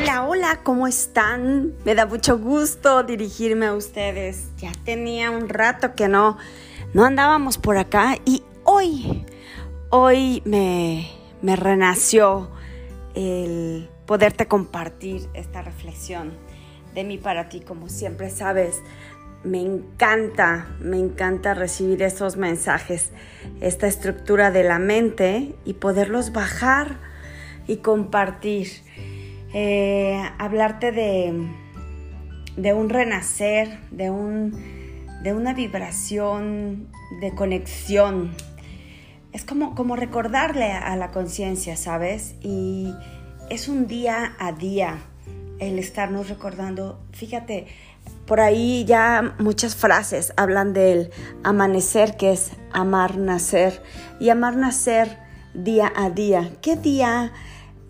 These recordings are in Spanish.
Hola, hola, ¿cómo están? Me da mucho gusto dirigirme a ustedes. Ya tenía un rato que no, no andábamos por acá y hoy, hoy me, me renació el poderte compartir esta reflexión de mí para ti, como siempre sabes. Me encanta, me encanta recibir esos mensajes, esta estructura de la mente y poderlos bajar y compartir. Eh, hablarte de, de un renacer, de, un, de una vibración de conexión. Es como, como recordarle a la conciencia, ¿sabes? Y es un día a día el estarnos recordando. Fíjate, por ahí ya muchas frases hablan del amanecer, que es amar nacer, y amar nacer día a día. ¿Qué día?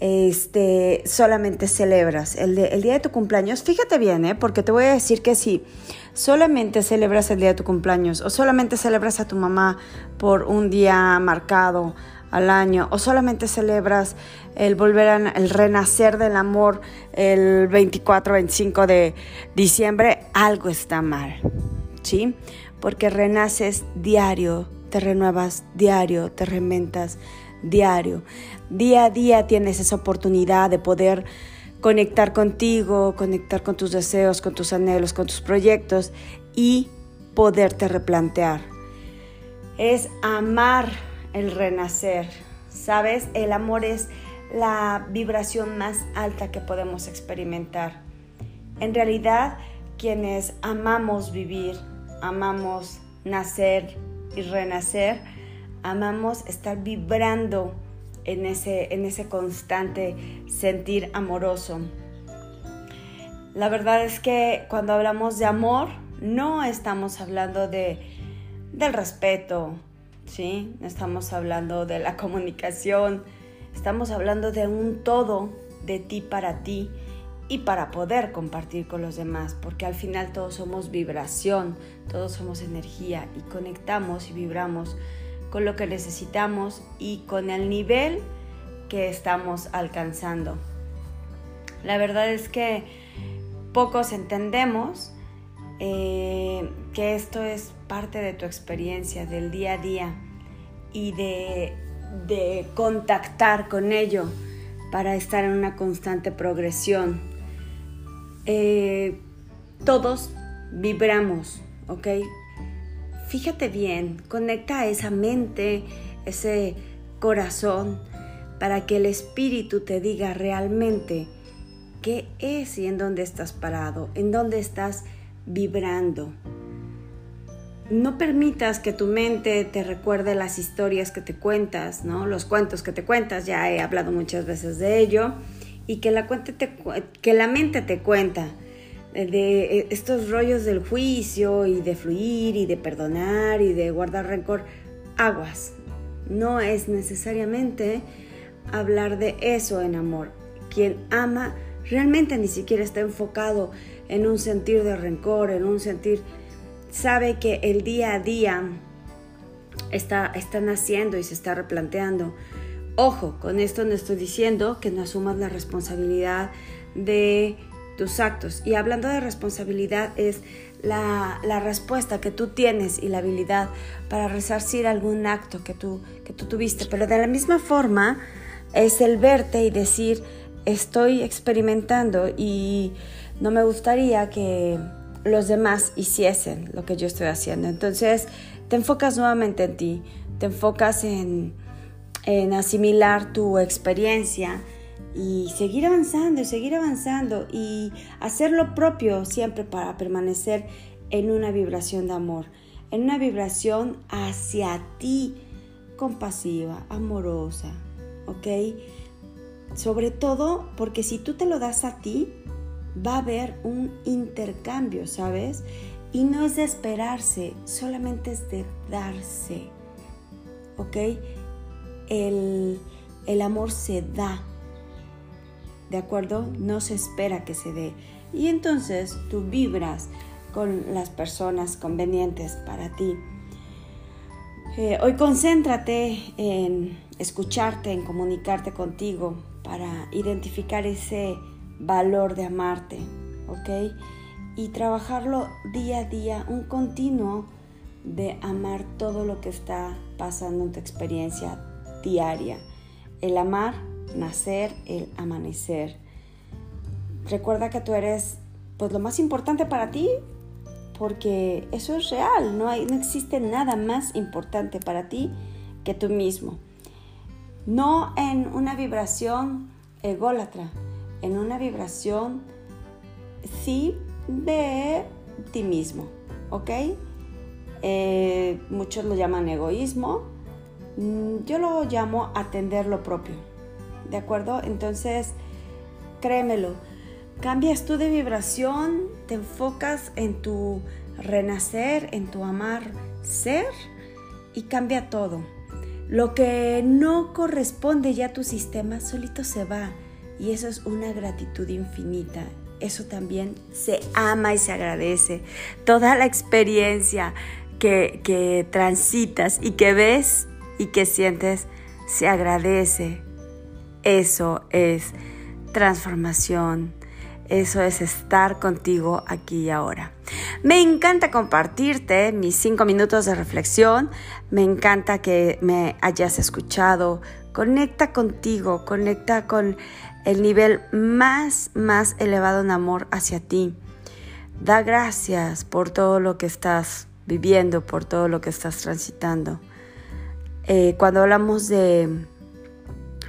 Este, solamente celebras el, día de tu cumpleaños, fíjate bien, ¿eh? porque te voy a decir que si solamente celebras el día de tu cumpleaños o solamente celebras a tu mamá por un día marcado al año o solamente celebras el volver a el renacer del amor el 24 25 de diciembre, algo está mal. ¿Sí? Porque renaces diario, te renuevas diario, te reinventas diario. Día a día tienes esa oportunidad de poder conectar contigo, conectar con tus deseos, con tus anhelos, con tus proyectos y poderte replantear. Es amar el renacer. ¿Sabes? El amor es la vibración más alta que podemos experimentar. En realidad, quienes amamos vivir, amamos nacer y renacer, amamos estar vibrando en ese, en ese constante sentir amoroso. La verdad es que cuando hablamos de amor, no estamos hablando de, del respeto, ¿sí? Estamos hablando de la comunicación, estamos hablando de un todo de ti para ti y para poder compartir con los demás, porque al final todos somos vibración, todos somos energía y conectamos y vibramos con lo que necesitamos y con el nivel que estamos alcanzando. La verdad es que pocos entendemos eh, que esto es parte de tu experiencia, del día a día y de, contactar con ello para estar en una constante progresión. Eh, todos vibramos, ¿ok? Fíjate bien, conecta esa mente, ese corazón, para que el espíritu te diga realmente qué es y en dónde estás parado, en dónde estás vibrando. No permitas que tu mente te recuerde las historias que te cuentas, ¿no? Los cuentos que te cuentas, ya he hablado muchas veces de ello, y que la, que la mente te cuenta de estos rollos del juicio y de fluir y de perdonar y de guardar rencor, aguas. No es necesariamente hablar de eso en amor. Quien ama realmente ni siquiera está enfocado en un sentir de rencor, en un sentir, sabe que el día a día está, está naciendo y se está replanteando. Ojo, con esto no estoy diciendo que no asumas la responsabilidad de tus actos. Y hablando de responsabilidad es la, respuesta que tú tienes y la habilidad para resarcir algún acto que tú, que tú tuviste. Pero de la misma forma es el verte y decir, estoy experimentando y no me gustaría que los demás hiciesen lo que yo estoy haciendo. Entonces te enfocas nuevamente en ti, te enfocas en, en asimilar tu experiencia y seguir avanzando y seguir avanzando y hacer lo propio siempre para permanecer en una vibración de amor, en una vibración hacia ti, compasiva, amorosa, ¿ok? Sobre todo porque si tú te lo das a ti, va a haber un intercambio, ¿sabes? Y no es de esperarse, solamente es de darse, ¿ok? El, el amor se da, ¿de acuerdo? No se espera que se dé. Y entonces tú vibras con las personas convenientes para ti. Eh, hoy concéntrate en escucharte, en comunicarte contigo para identificar ese valor de amarte, ¿ok? Y trabajarlo día a día, un continuo de amar todo lo que está pasando en tu experiencia diaria. El amar, nacer, el amanecer. Recuerda que tú eres pues lo más importante para ti porque eso es real, no, hay, no existe nada más importante para ti que tú mismo. No en una vibración ególatra, en una vibración sí de ti mismo, ¿ok? Eh, muchos lo llaman egoísmo, mm, yo lo llamo atender lo propio, ¿de acuerdo? Entonces, créemelo, cambias tú de vibración, te enfocas en tu renacer, en tu amar ser y cambia todo. Lo que no corresponde ya a tu sistema solito se va y eso es una gratitud infinita. Eso también se ama y se agradece. Toda la experiencia que, que transitas y que ves y que sientes se agradece. Eso es transformación, eso es estar contigo aquí y ahora. Me encanta compartirte mis cinco minutos de reflexión. Me encanta que me hayas escuchado. Conecta contigo, conecta con el nivel más, más elevado en amor hacia ti. Da gracias por todo lo que estás viviendo, por todo lo que estás transitando. Eh, cuando hablamos de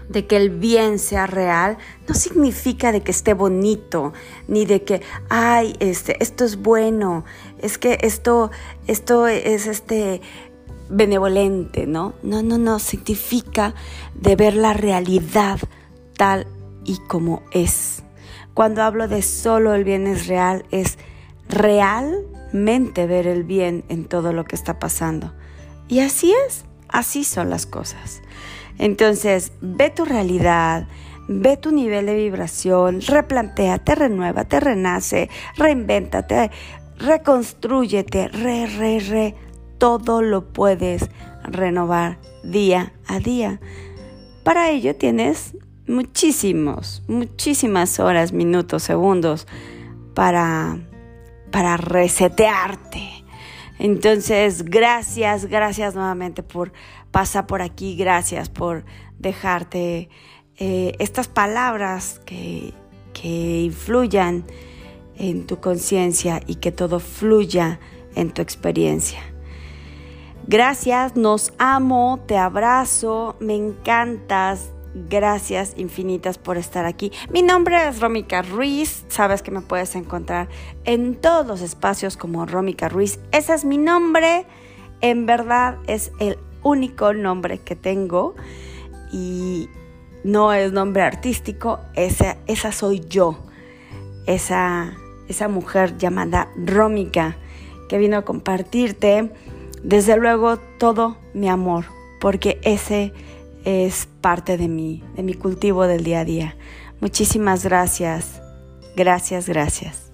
de que el bien sea real, no significa de que esté bonito, ni de que, ay, este, esto es bueno, es que esto, esto es este benevolente, ¿no? No, no, no, significa de ver la realidad tal y como es. Cuando hablo de solo el bien es real, es realmente ver el bien en todo lo que está pasando. Y así es, así son las cosas. Entonces, ve tu realidad, ve tu nivel de vibración, replantéate, renuévate, renace, reinvéntate, reconstrúyete, re, re, re. Todo lo puedes renovar día a día. Para ello tienes muchísimos, muchísimas horas, minutos, segundos para, para resetearte. Entonces, gracias, gracias nuevamente por pasar por aquí, gracias por dejarte eh, estas palabras que, que influyan en tu conciencia y que todo fluya en tu experiencia. Gracias, nos amo, te abrazo, me encantas, Gracias infinitas por estar aquí. Mi nombre es Rómica Ruiz. Sabes que me puedes encontrar en todos los espacios como Rómica Ruiz. Ese es mi nombre. En verdad es el único nombre que tengo y no es nombre artístico. Esa, esa soy yo. Esa, esa mujer llamada Rómica que vino a compartirte, desde luego, todo mi amor, porque ese es parte de mí, de mi cultivo del día a día. Muchísimas gracias, gracias, gracias.